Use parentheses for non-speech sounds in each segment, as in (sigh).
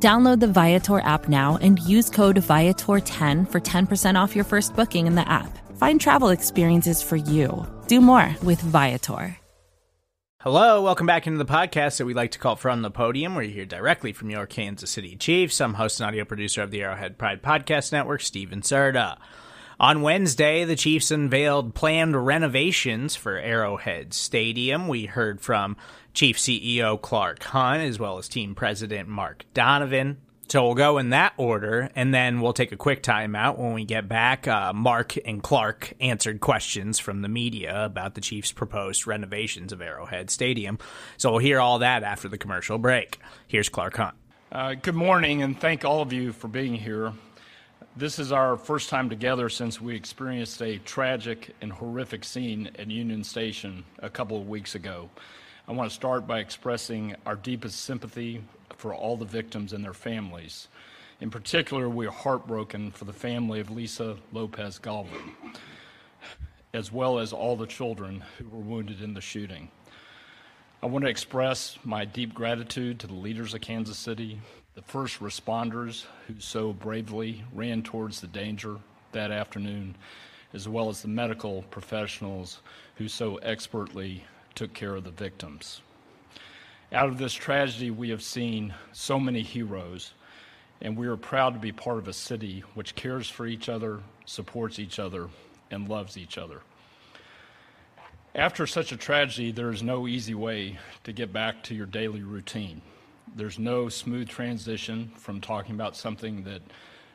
Download the Viator app now and use code Viator10 for 10% off your first booking in the app. Find travel experiences for you. Do more with Viator. Hello, welcome back into the podcast that we like to call From the Podium. We're here directly from your Kansas City Chiefs. I'm host and audio producer of the Arrowhead Pride Podcast Network, Steven Serta. On Wednesday, the Chiefs unveiled planned renovations for Arrowhead Stadium. We heard from Chief CEO Clark Hunt as well as team president Mark Donovan. So we'll go in that order, and then we'll take a quick timeout. When we get back, uh, Mark and Clark answered questions from the media about the Chiefs' proposed renovations of Arrowhead Stadium. So we'll hear all that after the commercial break. Here's Clark Hunt. Uh, good morning, and thank all of you for being here. This is our first time together since we experienced a tragic and horrific scene at Union Station a couple of weeks ago. I want to start by expressing our deepest sympathy for all the victims and their families. In particular, we are heartbroken for the family of Lisa Lopez Galvan, as well as all the children who were wounded in the shooting. I want to express my deep gratitude to the leaders of Kansas City, the first responders who so bravely ran towards the danger that afternoon, as well as the medical professionals who so expertly took care of the victims. Out of this tragedy, we have seen so many heroes, and we are proud to be part of a city which cares for each other, supports each other, and loves each other. After such a tragedy, there is no easy way to get back to your daily routine. There's no smooth transition from talking about something that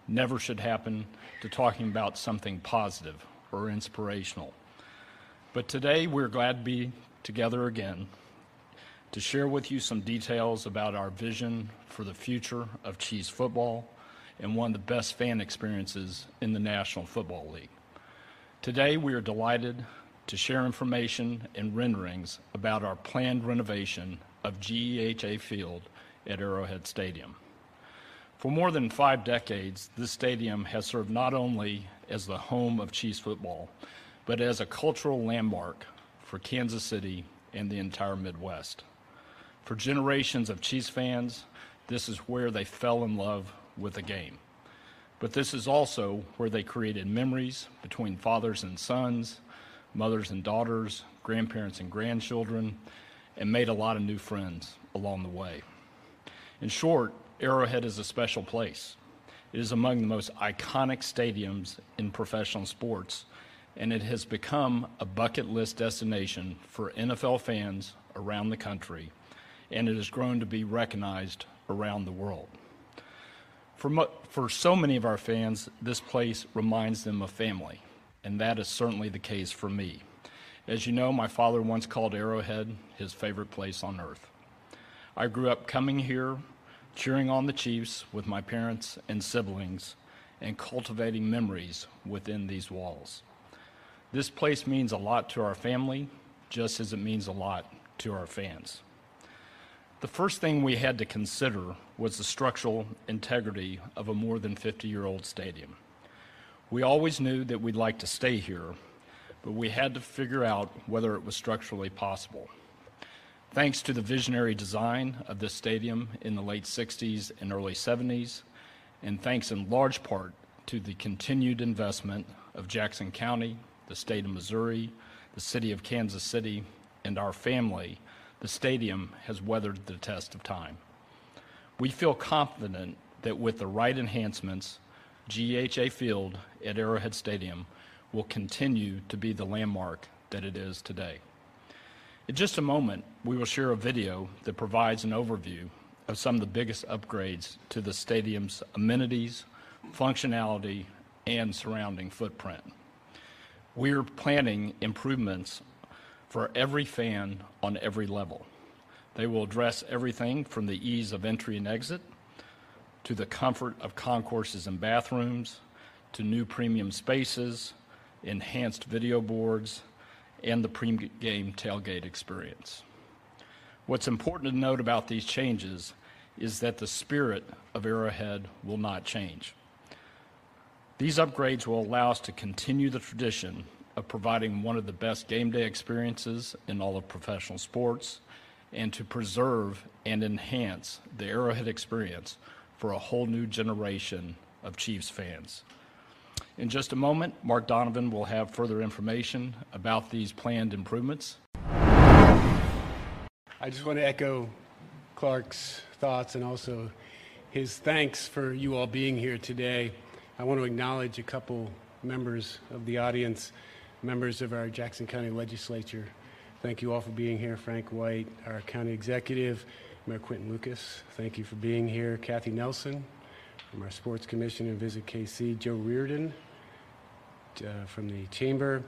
never should happen to talking about something positive or inspirational. But today, we're glad to be together again to share with you some details about our vision for the future of Chiefs football and one of the best fan experiences in the National Football League. Today, we are delighted to share information and renderings about our planned renovation of GEHA Field at Arrowhead Stadium. For more than five decades, this stadium has served not only as the home of Chiefs football, but as a cultural landmark for Kansas City and the entire Midwest. For generations of Chiefs fans, this is where they fell in love with the game. But this is also where they created memories between fathers and sons, mothers and daughters, grandparents and grandchildren, and made a lot of new friends along the way. In short, Arrowhead is a special place. It is among the most iconic stadiums in professional sports, and it has become a bucket list destination for NFL fans around the country and it has grown to be recognized around the world. For, mo- for so many of our fans, this place reminds them of family, and that is certainly the case for me. As you know, my father once called Arrowhead his favorite place on earth. I grew up coming here, cheering on the Chiefs with my parents and siblings, and cultivating memories within these walls. This place means a lot to our family, just as it means a lot to our fans. The first thing we had to consider was the structural integrity of a more than 50 year old stadium. We always knew that we'd like to stay here, but we had to figure out whether it was structurally possible. Thanks to the visionary design of this stadium in the late 60s and early 70s, and thanks in large part to the continued investment of Jackson County, the state of Missouri, the city of Kansas City, and our family, the stadium has weathered the test of time. We feel confident that with the right enhancements, GEHA Field at Arrowhead Stadium will continue to be the landmark that it is today. In just a moment, we will share a video that provides an overview of some of the biggest upgrades to the stadium's amenities, functionality, and surrounding footprint. We are planning improvements for every fan on every level. They will address everything from the ease of entry and exit to the comfort of concourses and bathrooms to new premium spaces, enhanced video boards, and the pre-game tailgate experience. What's important to note about these changes is that the spirit of Arrowhead will not change. These upgrades will allow us to continue the tradition of providing one of the best game day experiences in all of professional sports and to preserve and enhance the Arrowhead experience for a whole new generation of Chiefs fans. In just a moment, Mark Donovan will have further information about these planned improvements. I just want to echo Clark's thoughts and also his thanks for you all being here today. I want to acknowledge a couple members of the audience, members of our Jackson County Legislature. Thank you all for being here. Frank White, our county executive, Mayor Quinton Lucas, thank you for being here. Kathy Nelson from our Sports Commission and Visit KC, Joe Reardon uh, from the Chamber,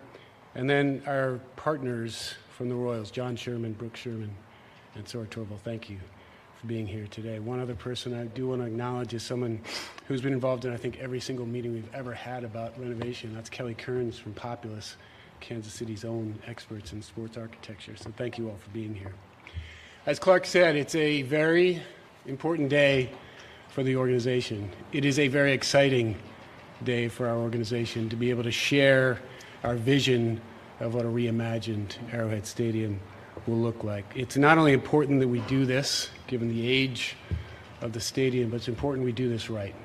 and then our partners from the Royals, John Sherman, Brooke Sherman, and Sora Torval. Thank you being here today. One other person I do want to acknowledge is someone who's been involved in, I think, every single meeting we've ever had about renovation. That's Kelly Kearns from Populous, Kansas City's own experts in sports architecture. So thank you all for being here. As Clark said, it's a very important day for the organization. It is a very exciting day for our organization to be able to share our vision of what a reimagined Arrowhead Stadium will look like. It's not only important that we do this, given the age of the stadium, but it's important we do this right.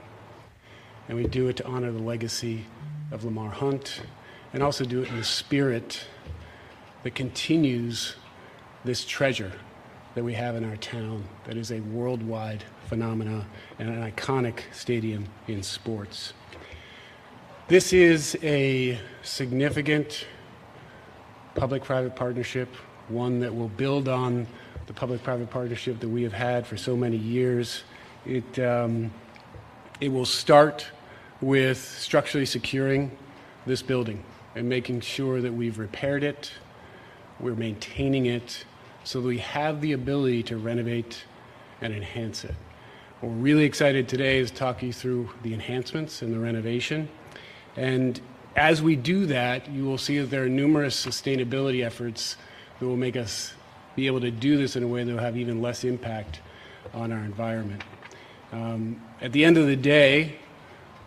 And we do it to honor the legacy of Lamar Hunt and also do it in the spirit that continues this treasure that we have in our town that is a worldwide phenomena and an iconic stadium in sports. This is a significant public private partnership, one that will build on the public private partnership that we have had for so many years. It, um, it will start with structurally securing this building and making sure that we've repaired it, we're maintaining it, so that we have the ability to renovate and enhance it. What we're really excited today is to talk you through the enhancements and the renovation. And as we do that, you will see that there are numerous sustainability efforts that will make us be able to do this in a way that will have even less impact on our environment. Um, at the end of the day,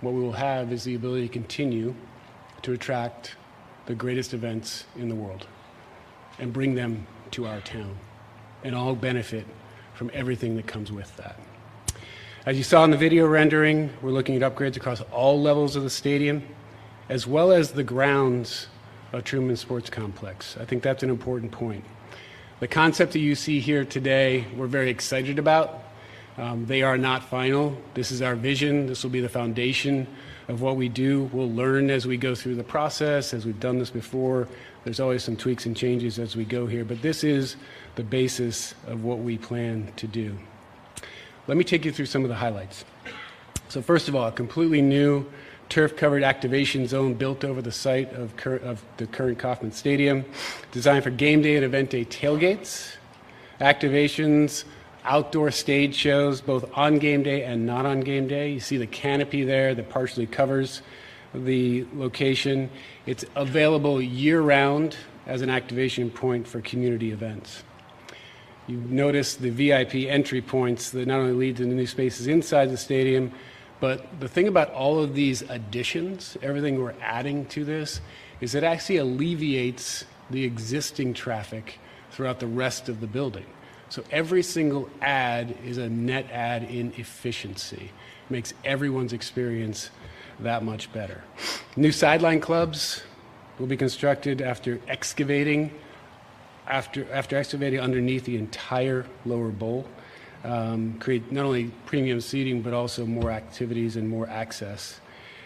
what we will have is the ability to continue to attract the greatest events in the world and bring them to our town and all benefit from everything that comes with that. As you saw in the video rendering, we're looking at upgrades across all levels of the stadium, as well as the grounds Truman Sports Complex. I think that's an important point. The concept that you see here today, we're very excited about. Um, they are not final. This is our vision. This will be the foundation of what we do. We'll learn as we go through the process, as we've done this before. There's always some tweaks and changes as we go here, but this is the basis of what we plan to do. Let me take you through some of the highlights. So, first of all, a completely new turf covered activation zone built over the site of, cur- of, the current Kauffman Stadium, designed for game day and event day tailgates, activations, outdoor stage shows, both on game day and not on game day. You see the canopy there that partially covers the location. It's available year round as an activation point for community events. You notice the VIP entry points that not only lead to new spaces inside the stadium, but the thing about all of these additions, everything we're adding to this, is it actually alleviates the existing traffic throughout the rest of the building. So every single ad is a net ad in efficiency. Makes everyone's experience that much better. New sideline clubs will be constructed after excavating after, after excavating underneath the entire lower bowl. Um, create not only premium seating but also more activities and more access.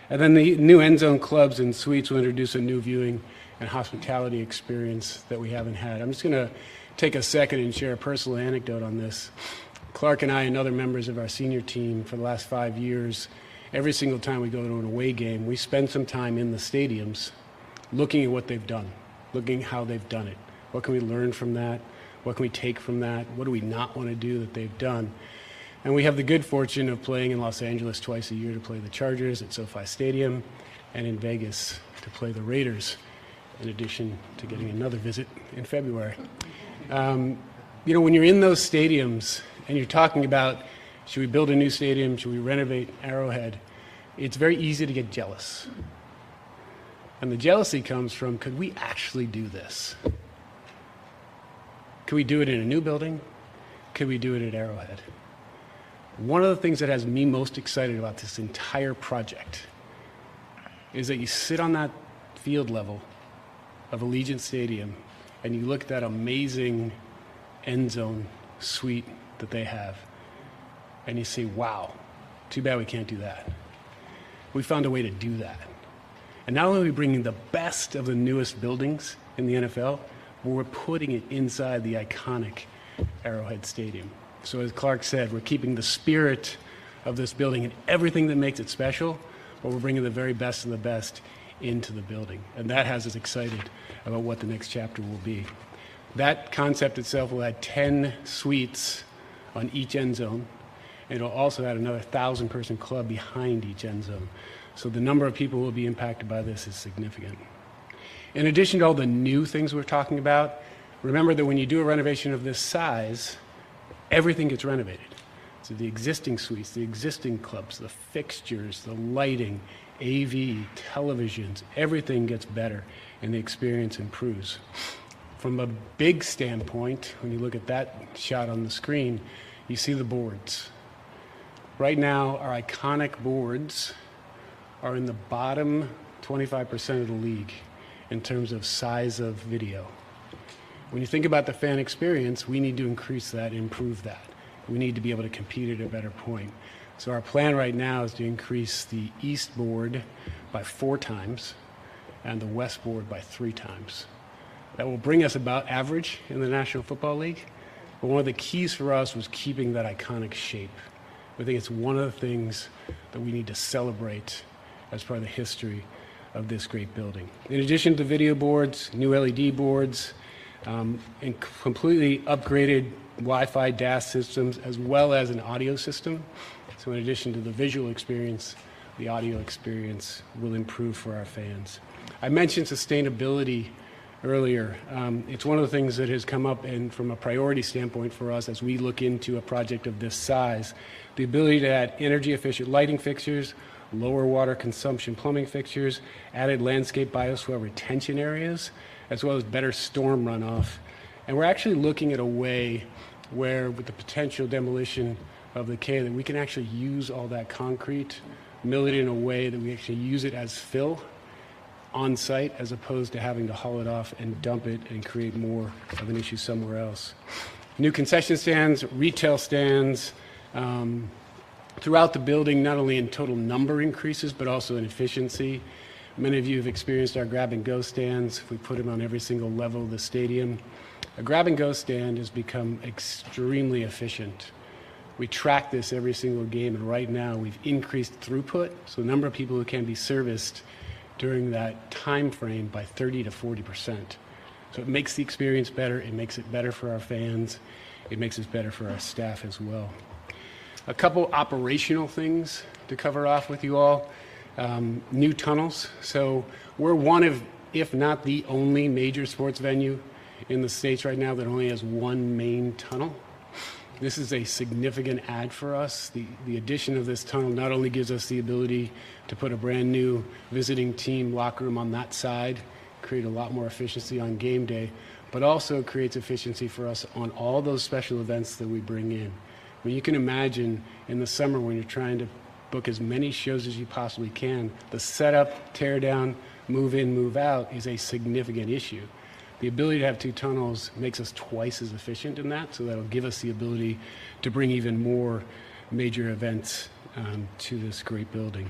And then the new end zone clubs and suites will introduce a new viewing and hospitality experience that we haven't had. I'm just going to take a second and share a personal anecdote on this. Clark and I and other members of our senior team for the last five years, every single time we go to an away game, we spend some time in the stadiums looking at what they've done, looking how they've done it. What can we learn from that? What can we take from that? What do we not want to do that they've done? And we have the good fortune of playing in Los Angeles twice a year to play the Chargers at SoFi Stadium. and in Vegas to play the Raiders, in addition to getting another visit in February. Um, you know, when you're in those stadiums and you're talking about should we build a new stadium, should we renovate Arrowhead, it's very easy to get jealous. And the jealousy comes from could we actually do this? Could we do it in a new building? Could we do it at Arrowhead? One of the things that has me most excited about this entire project is that you sit on that field level of Allegiant Stadium and you look at that amazing end zone suite that they have and you say, wow, too bad we can't do that. We found a way to do that. And not only are we bringing the best of the newest buildings in the NFL, we're putting it inside the iconic Arrowhead Stadium. So, as Clark said, we're keeping the spirit of this building and everything that makes it special, but we're bringing the very best of the best into the building. And that has us excited about what the next chapter will be. That concept itself will add 10 suites on each end zone. And it'll also add another 1,000 person club behind each end zone. So the number of people who will be impacted by this is significant. In addition to all the new things we're talking about, remember that when you do a renovation of this size, everything gets renovated. So the existing suites, the existing clubs, the fixtures, the lighting, AV, televisions, everything gets better and the experience improves. From a big standpoint, when you look at that shot on the screen, you see the boards. Right now, our iconic boards are in the bottom 25% of the league in terms of size of video. When you think about the fan experience, we need to increase that, improve that. We need to be able to compete at a better point. So our plan right now is to increase the east board by four times and the west board by three times. That will bring us about average in the National Football League. But one of the keys for us was keeping that iconic shape. I think it's one of the things that we need to celebrate as part of the history of this great building. In addition to the video boards, new LED boards, um, and completely upgraded Wi-Fi DAS systems, as well as an audio system. So in addition to the visual experience, the audio experience will improve for our fans. I mentioned sustainability earlier. Um, it's one of the things that has come up and from a priority standpoint for us as we look into a project of this size. The ability to add energy efficient lighting fixtures, lower water consumption plumbing fixtures, added landscape bioswale retention areas, as well as better storm runoff. And we're actually looking at a way where, with the potential demolition of the K, that we can actually use all that concrete, mill it in a way that we actually use it as fill on site as opposed to having to haul it off and dump it and create more of an issue somewhere else. New concession stands, retail stands, um, throughout the building, not only in total number increases, but also in efficiency. Many of you have experienced our grab and go stands. We put them on every single level of the stadium. A grab and go stand has become extremely efficient. We track this every single game, and right now we've increased throughput, so the number of people who can be serviced during that time frame by 30 to 40 percent. So it makes the experience better. It makes it better for our fans. It makes it better for our staff as well. A couple operational things to cover off with you all. Um, new tunnels. So we're one of, if not the only major sports venue in the States right now that only has one main tunnel. This is a significant add for us. The, the addition of this tunnel not only gives us the ability to put a brand new visiting team locker room on that side, create a lot more efficiency on game day, but also creates efficiency for us on all those special events that we bring in. I mean, you can imagine in the summer when you're trying to book as many shows as you possibly can, the setup, tear down, move in, move out is a significant issue. The ability to have two tunnels makes us twice as efficient in that, so that'll give us the ability to bring even more major events um, to this great building.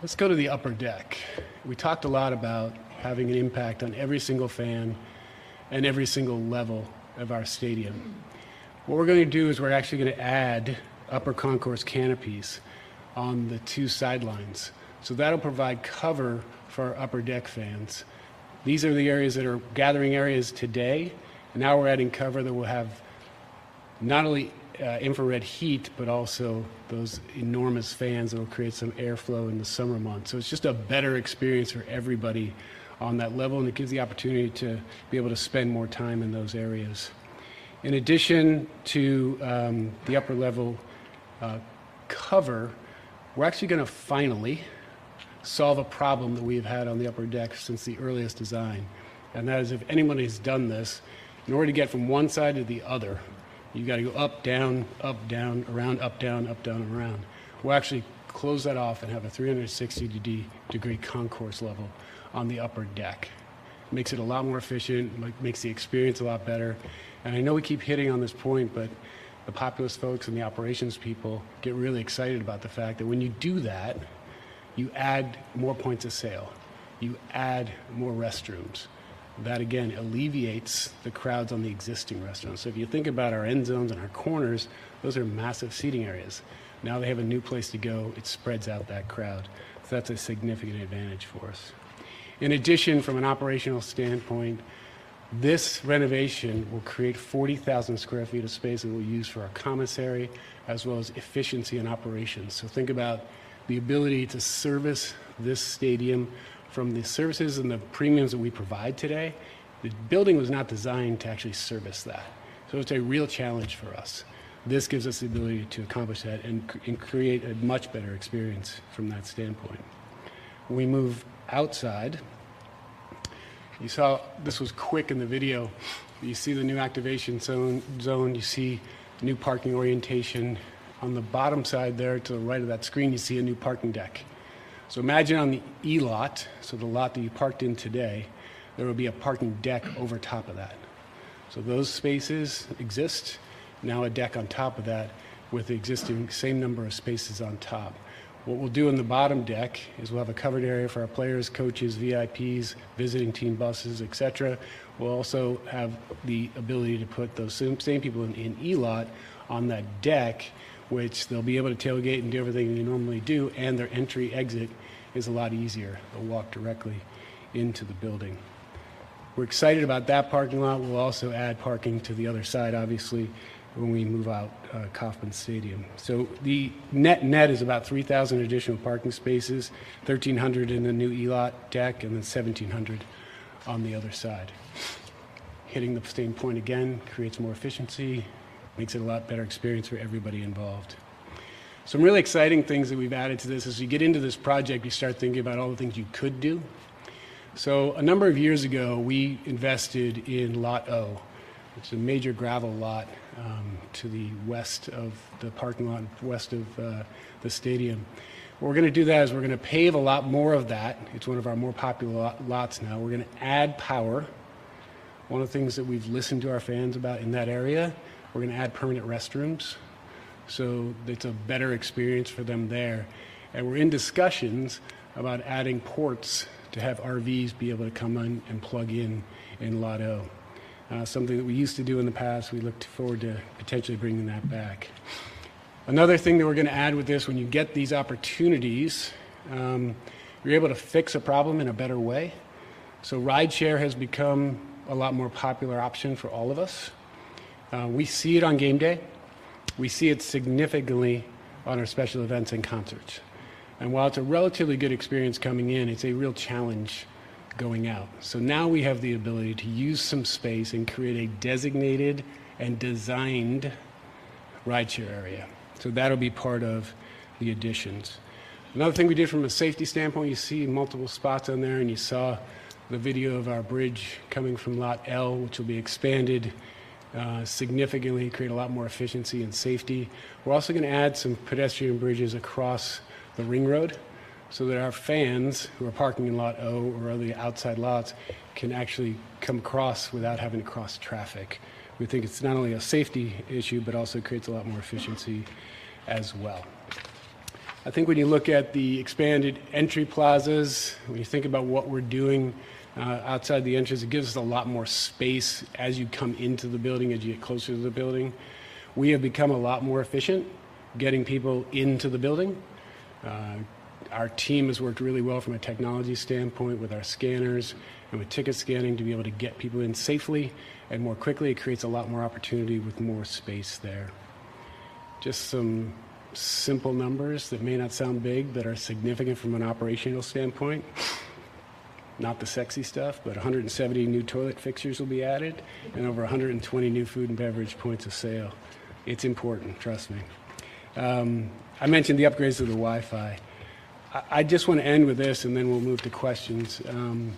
Let's go to the upper deck. We talked a lot about having an impact on every single fan and every single level of our stadium. What we're going to do is we're actually going to add upper concourse canopies on the two sidelines. So that'll provide cover for our upper deck fans. These are the areas that are gathering areas today, and now we're adding cover that will have not only uh, infrared heat, but also those enormous fans that will create some airflow in the summer months. So it's just a better experience for everybody on that level, and it gives the opportunity to be able to spend more time in those areas. In addition to um, the upper level uh, cover, we're actually going to finally solve a problem that we've had on the upper deck since the earliest design. And that is if anyone has done this, in order to get from one side to the other, you've got to go up, down, up, down, around, up, down, up, down, around. We'll actually close that off and have a 360 degree concourse level on the upper deck. Makes it a lot more efficient, makes the experience a lot better. And I know we keep hitting on this point, but the Populous folks and the operations people get really excited about the fact that when you do that, you add more points of sale, you add more restrooms. That again alleviates the crowds on the existing restaurants. So if you think about our end zones and our corners, those are massive seating areas. Now they have a new place to go, it spreads out that crowd. So that's a significant advantage for us. In addition, from an operational standpoint, this renovation will create 40,000 square feet of space that we'll use for our commissary as well as efficiency and operations. So think about the ability to service this stadium from the services and the premiums that we provide today. The building was not designed to actually service that. So it's a real challenge for us. This gives us the ability to accomplish that and, and create a much better experience from that standpoint. When we move outside. You saw this was quick in the video. You see the new activation zone, zone. You see new parking orientation. On the bottom side there to the right of that screen, you see a new parking deck. So imagine on the E lot, so the lot that you parked in today, there will be a parking deck over top of that. So those spaces exist. Now a deck on top of that with the existing same number of spaces on top. What we'll do in the bottom deck is we'll have a covered area for our players, coaches, VIPs, visiting team buses, etc. We'll also have the ability to put those same, people in, in E-lot on that deck, which they'll be able to tailgate and do everything they normally do, and their entry exit is a lot easier. They'll walk directly into the building. We're excited about that parking lot. We'll also add parking to the other side, obviously, when we move out uh, Kauffman Stadium. So the net net is about 3,000 additional parking spaces, 1,300 in the new ELOT deck, and then 1,700 on the other side. Hitting the same point again creates more efficiency, makes it a lot better experience for everybody involved. Some really exciting things that we've added to this as you get into this project, you start thinking about all the things you could do. So a number of years ago, we invested in Lot O, which is a major gravel lot um, to the west of the parking lot, west of uh, the stadium. What we're going to do that is we're going to pave a lot more of that. It's one of our more popular lots now. We're going to add power. One of the things that we've listened to our fans about in that area, we're going to add permanent restrooms. So it's a better experience for them there. And we're in discussions about adding ports to have RVs be able to come in and plug in in Lot O uh, something that we used to do in the past. We look forward to potentially bringing that back. Another thing that we're going to add with this, when you get these opportunities, um, you're able to fix a problem in a better way. So rideshare has become a lot more popular option for all of us. Uh, we see it on game day. We see it significantly on our special events and concerts. And while it's a relatively good experience coming in, it's a real challenge going out. So now we have the ability to use some space and create a designated and designed rideshare area. So that'll be part of the additions. Another thing we did from a safety standpoint, you see multiple spots on there, and you saw the video of our bridge coming from Lot L, which will be expanded uh, significantly, create a lot more efficiency and safety. We're also going to add some pedestrian bridges across the ring road so that our fans who are parking in Lot O or other outside lots can actually come across without having to cross traffic. We think it's not only a safety issue, but also creates a lot more efficiency as well. I think when you look at the expanded entry plazas, when you think about what we're doing uh, outside the entrance, it gives us a lot more space as you come into the building, as you get closer to the building. We have become a lot more efficient getting people into the building. Uh, our team has worked really well from a technology standpoint with our scanners and with ticket scanning to be able to get people in safely and more quickly. It creates a lot more opportunity with more space there. just some simple numbers that may not sound big, but are significant from an operational standpoint. Not the sexy stuff, but 170 new toilet fixtures will be added and over 120 new food and beverage points of sale. It's important, trust me. Um, I mentioned the upgrades to the Wi Fi. I, just want to end with this and then we'll move to questions. Um,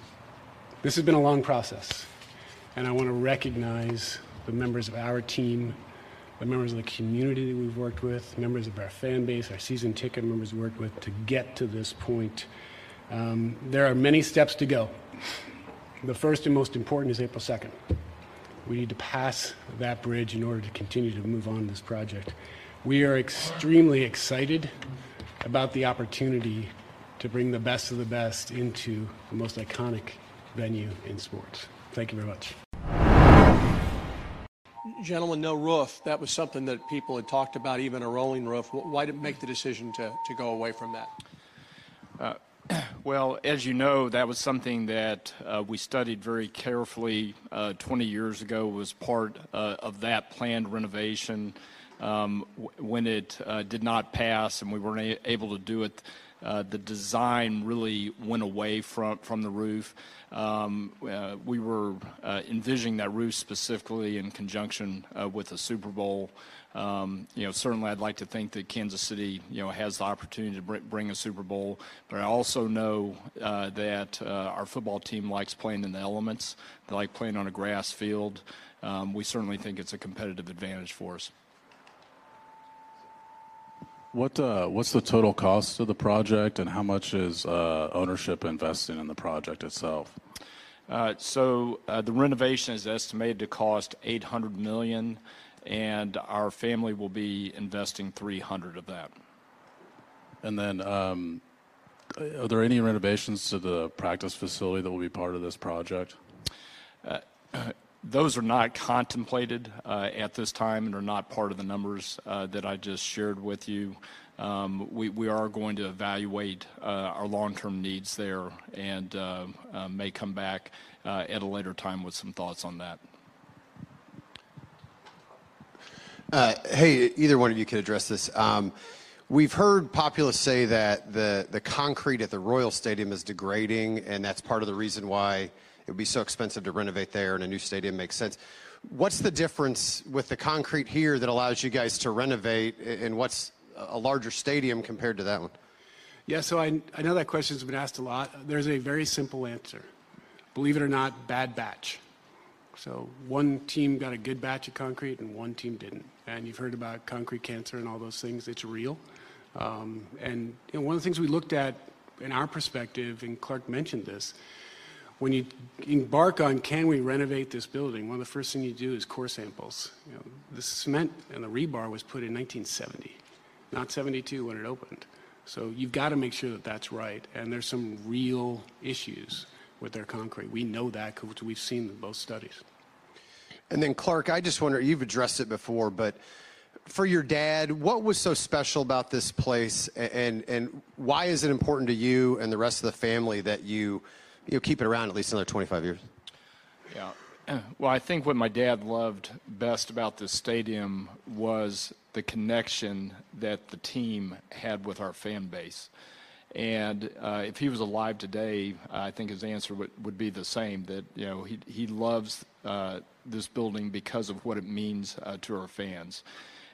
this has been a long process, and I want to recognize the members of our team the members of the community that we've worked with, members of our fan base, our season ticket members worked with to get to this point. Um, there are many steps to go. The first and most important is April 2nd. We need to pass that bridge in order to continue to move on this project. We are extremely excited about the opportunity to bring the best of the best into the most iconic venue in sports. Thank you very much gentlemen, no roof. That was something that people had talked about, even a rolling roof. Why did it make the decision to, to go away from that? Uh, (clears throat) well, as you know, that was something that uh, we studied very carefully uh, 20 years ago, was part uh, of that planned renovation. Um, when it uh, did not pass and we weren't able to do it, uh, the design really went away from, from the roof. Um, uh, we were uh, envisioning that roof specifically in conjunction uh, with the Super Bowl. Um, you know, certainly I'd like to think that Kansas City, you know, has the opportunity to bring a Super Bowl, but I also know uh, that uh, our football team likes playing in the elements. They like playing on a grass field. Um, we certainly think it's a competitive advantage for us. What uh, what's the total cost of the project, and how much is uh, ownership investing in the project itself? Uh, so uh, the renovation is estimated to cost 800 million, and our family will be investing 300 of that. And then, um, are there any renovations to the practice facility that will be part of this project? Those are not contemplated uh, at this time and are not part of the numbers uh, that I just shared with you. Um, we, are going to evaluate uh, our long-term needs there and may come back at a later time with some thoughts on that. hey, either one of you could address this. Um, we've heard Populous say that the concrete at the Royal Stadium is degrading, and that's part of the reason why it would be so expensive to renovate there and a new stadium makes sense. What's the difference with the concrete here that allows you guys to renovate and what's a larger stadium compared to that one? Yeah, so I, I know that question's been asked a lot. There's a very simple answer. Believe it or not, bad batch. So one team got a good batch of concrete and one team didn't. And you've heard about concrete cancer and all those things. It's real. Um, and know, one of the things we looked at in our perspective, and Clark mentioned this, when you embark on can we renovate this building, one of the first things you do is core samples. You know, the cement and the rebar was put in 1970, not 72 when it opened. So you've got to make sure that that's right. And there's some real issues with their concrete. We know that because we've seen both studies. And then Clark, I just wonder, you've addressed it before, but for your dad, what was so special about this place and, and why is it important to you and the rest of the family that you – you know, keep it around at least another 25 years. Yeah. (clears throat) Well, I think what my dad loved best about this stadium was the connection that the team had with our fan base. And uh, if he was alive today, I think his answer would, would be the same that, you know, he, he loves uh, this building because of what it means uh, to our fans.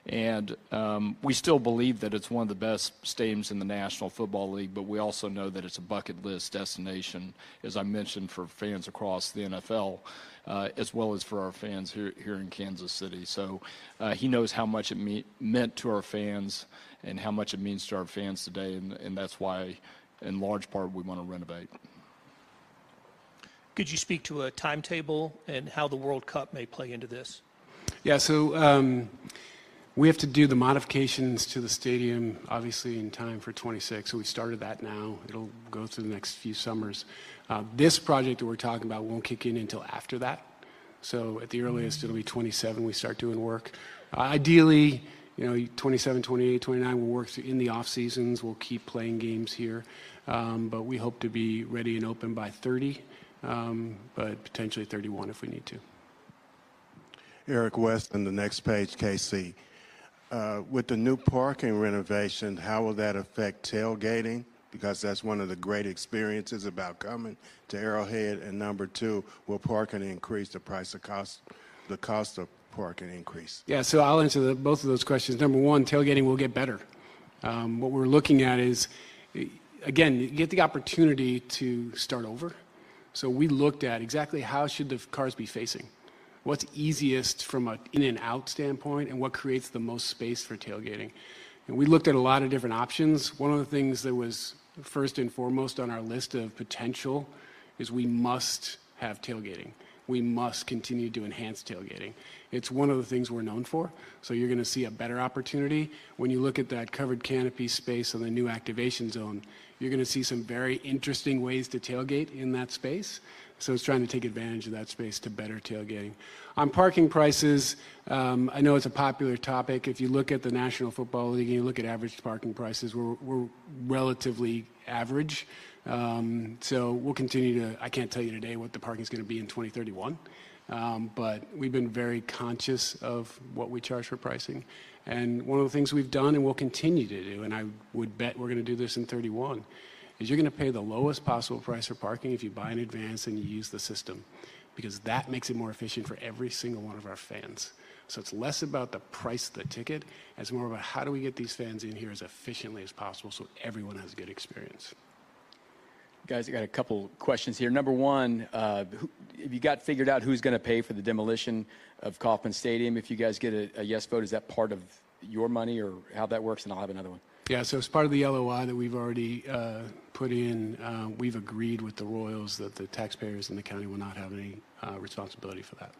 And um, we still believe that it's one of the best stadiums in the National Football League, but we also know that it's a bucket list destination, as I mentioned, for fans across the NFL, uh, as well as for our fans here, here in Kansas City. So uh, he knows how much it me- meant to our fans and how much it means to our fans today, and, and that's why, in large part, we want to renovate. Could you speak to a timetable and how the World Cup may play into this? Yeah, so. Um, we have to do the modifications to the stadium, obviously, in time for 26. So we started that now. It'll go through the next few summers. Uh, this project that we're talking about won't kick in until after that. So at the earliest, it'll be 27 we start doing work. Uh, ideally, you know, 27, 28, 29, we'll work through in the off seasons. We'll keep playing games here. Um, but we hope to be ready and open by 30, um, but potentially 31 if we need to. Eric West, and the next page, KC. Uh, with the new parking renovation, how will that affect tailgating? Because that's one of the great experiences about coming to Arrowhead. And number two, will parking increase the price of cost, the cost of parking increase? Yeah, so I'll answer the, both of those questions. Number one, tailgating will get better. Um, what we're looking at is, again, you get the opportunity to start over. So we looked at exactly how should the cars be facing what's easiest from an in and out standpoint and what creates the most space for tailgating. And we looked at a lot of different options. One of the things that was first and foremost on our list of potential is we must have tailgating. We must continue to enhance tailgating. It's one of the things we're known for. So you're going to see a better opportunity. When you look at that covered canopy space on the new activation zone, you're going to see some very interesting ways to tailgate in that space. So it's trying to take advantage of that space to better tailgating. On parking prices, um, I know it's a popular topic. If you look at the National Football League and you look at average parking prices, we're, we're relatively average. Um, so we'll continue to, I can't tell you today what the parking is going to be in 2031, um, but we've been very conscious of what we charge for pricing. And one of the things we've done and will continue to do, and I would bet we're going to do this in 31, is you're going to pay the lowest possible price for parking if you buy in advance and you use the system because that makes it more efficient for every single one of our fans. So it's less about the price of the ticket, it's more about how do we get these fans in here as efficiently as possible so everyone has a good experience. Guys, I got a couple questions here. Number one, uh, who, have you got figured out who's going to pay for the demolition of Kauffman Stadium? If you guys get a, a yes vote, is that part of your money or how that works? And I'll have another one. Yeah, so as part of the LOI that we've already uh, put in, uh, we've agreed with the Royals that the taxpayers in the county will not have any uh, responsibility for that.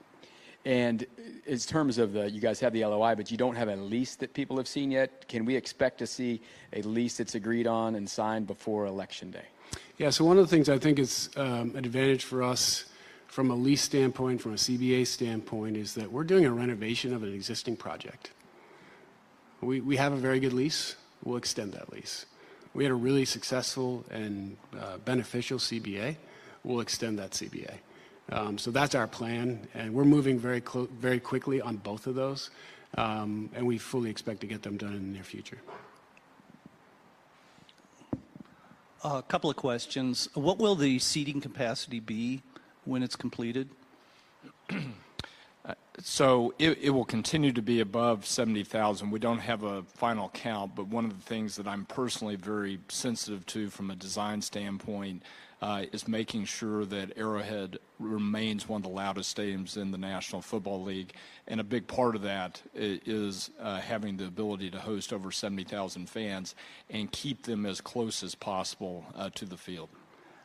And in terms of the, you guys have the LOI, but you don't have a lease that people have seen yet. Can we expect to see a lease that's agreed on and signed before Election Day? Yeah, so one of the things I think is um, an advantage for us from a lease standpoint, from a CBA standpoint, is that we're doing a renovation of an existing project. We, we have a very good lease we'll extend that lease. We had a really successful and uh, beneficial CBA. We'll extend that CBA. Um, so that's our plan, and we're moving very clo- very quickly on both of those, um, and we fully expect to get them done in the near future. A couple of questions. What will the seating capacity be when it's completed? (clears throat) So it, it will continue to be above 70,000. We don't have a final count, but one of the things that I'm personally very sensitive to from a design standpoint uh, is making sure that Arrowhead remains one of the loudest stadiums in the National Football League. And a big part of that is uh, having the ability to host over 70,000 fans and keep them as close as possible uh, to the field.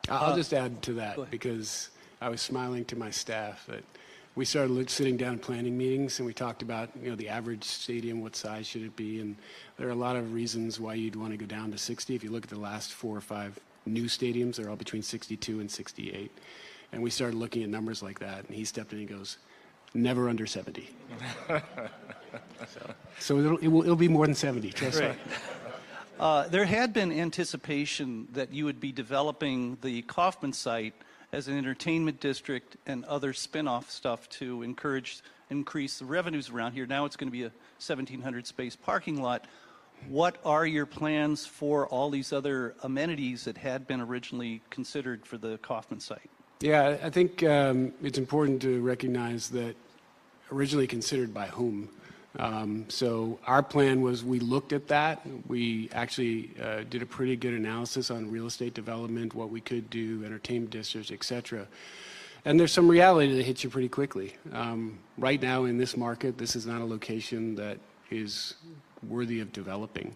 I'll just add to that because I was smiling to my staff that – we started sitting down planning meetings and we talked about you know the average stadium what size should it be and there are a lot of reasons why you'd want to go down to 60 if you look at the last four or five new stadiums they're all between 62 and 68 and we started looking at numbers like that and he stepped in and he goes never under 70 (laughs) so, so it'll, it will, it'll be more than 70 trust right. me uh, there had been anticipation that you would be developing the Kauffman site as an entertainment district and other spin-off stuff to encourage increase the revenues around here. Now it's going to be a 1,700 space parking lot. What are your plans for all these other amenities that had been originally considered for the Kauffman site? Yeah, I think um, it's important to recognize that originally considered by whom. Um, so our plan was we looked at that. We actually uh, did a pretty good analysis on real estate development, what we could do, entertainment districts, et cetera. And there's some reality that hits you pretty quickly. Um, right now in this market, this is not a location that is worthy of developing.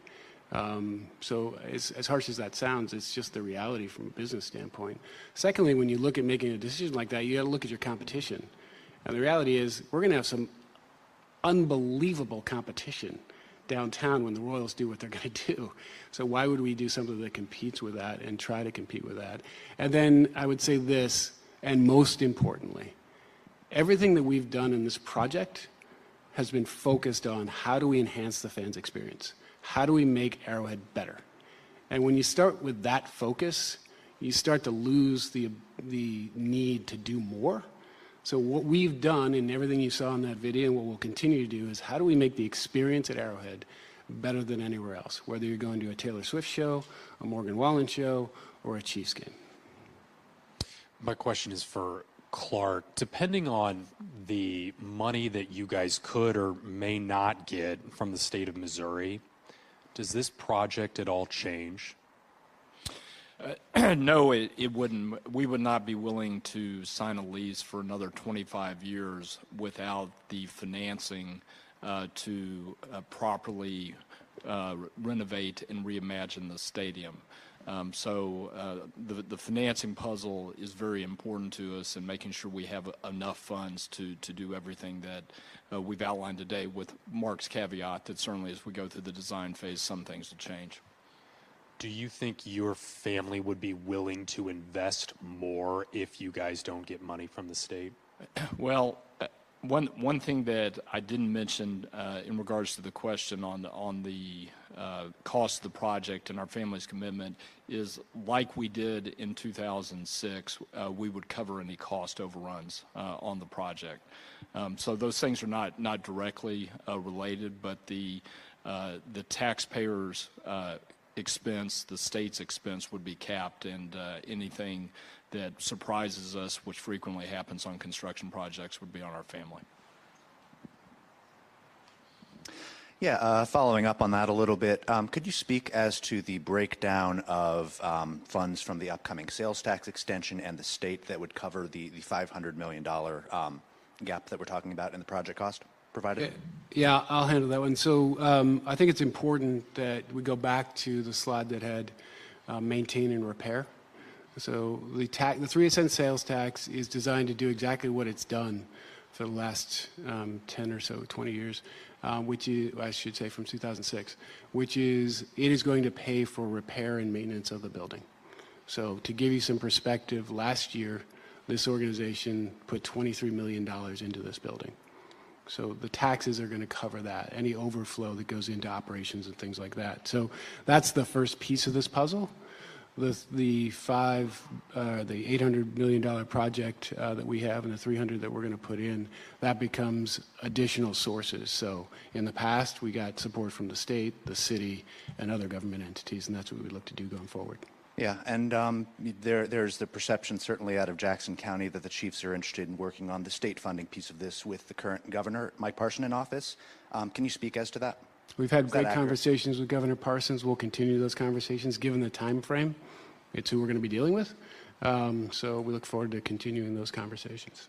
Um, so as, as, harsh as that sounds, it's just the reality from a business standpoint. Secondly, when you look at making a decision like that, you got to look at your competition. And the reality is, we're to have some unbelievable competition downtown when the Royals do what they're (laughs) going to do. So why would we do something that competes with that and try to compete with that? And then I would say this, and most importantly, everything that we've done in this project has been focused on how do we enhance the fans' experience? How do we make Arrowhead better? And when you start with that focus, you start to lose the, the need to do more So what we've done and everything you saw in that video and what we'll continue to do is how do we make the experience at Arrowhead better than anywhere else, whether you're going to a Taylor Swift show, a Morgan Wallen show, or a Chiefs game. My question is for Clark. Depending on the money that you guys could or may not get from the state of Missouri, does this project at all change? (clears throat) No, it, wouldn't. We would not be willing to sign a lease for another 25 years without the financing uh, to uh, properly uh, renovate and reimagine the stadium. Um, so the, the financing puzzle is very important to us and making sure we have enough funds to, to do everything that we've outlined today with Mark's caveat that certainly as we go through the design phase, some things will change. Do you think your family would be willing to invest more if you guys don't get money from the state? (clears throat) Well, uh, one one thing that I didn't mention uh, in regards to the question on the, on the uh, cost of the project and our family's commitment is like we did in 2006, uh, we would cover any cost overruns uh, on the project. Um, so those things are not not directly uh, related, but the the taxpayers expense, the state's expense would be capped, and uh, anything that surprises us, which frequently happens on construction projects, would be on our family. Yeah, uh, following up on that a little bit, um, could you speak as to the breakdown of um, funds from the upcoming sales tax extension and the state that would cover the, the $500 million um, gap that we're talking about in the project cost? Provided? Yeah, I'll handle that one. So um, I think it's important that we go back to the slide that had uh, maintain and repair. So the, tax, the 3 cent sales tax is designed to do exactly what it's done for the last um, 10 or so, 20 years, um, which is, I should say from 2006, which is it is going to pay for repair and maintenance of the building. So to give you some perspective, last year this organization put $23 million into this building. So the taxes are going to cover that, any overflow that goes into operations and things like that. So that's the first piece of this puzzle. The, the five, uh, the $800 million project uh, that we have and the 300 that we're going to put in, that becomes additional sources. So in the past, we got support from the state, the city, and other government entities, and that's what we look to do going forward. Yeah, and um, there, there's the perception, certainly out of Jackson County, that the Chiefs are interested in working on the state funding piece of this with the current governor, Mike Parson, in office. Um, can you speak as to that? We've had Is great conversations with Governor Parsons. We'll continue those conversations, given the time frame. It's who we're going to be dealing with. Um, so we look forward to continuing those conversations.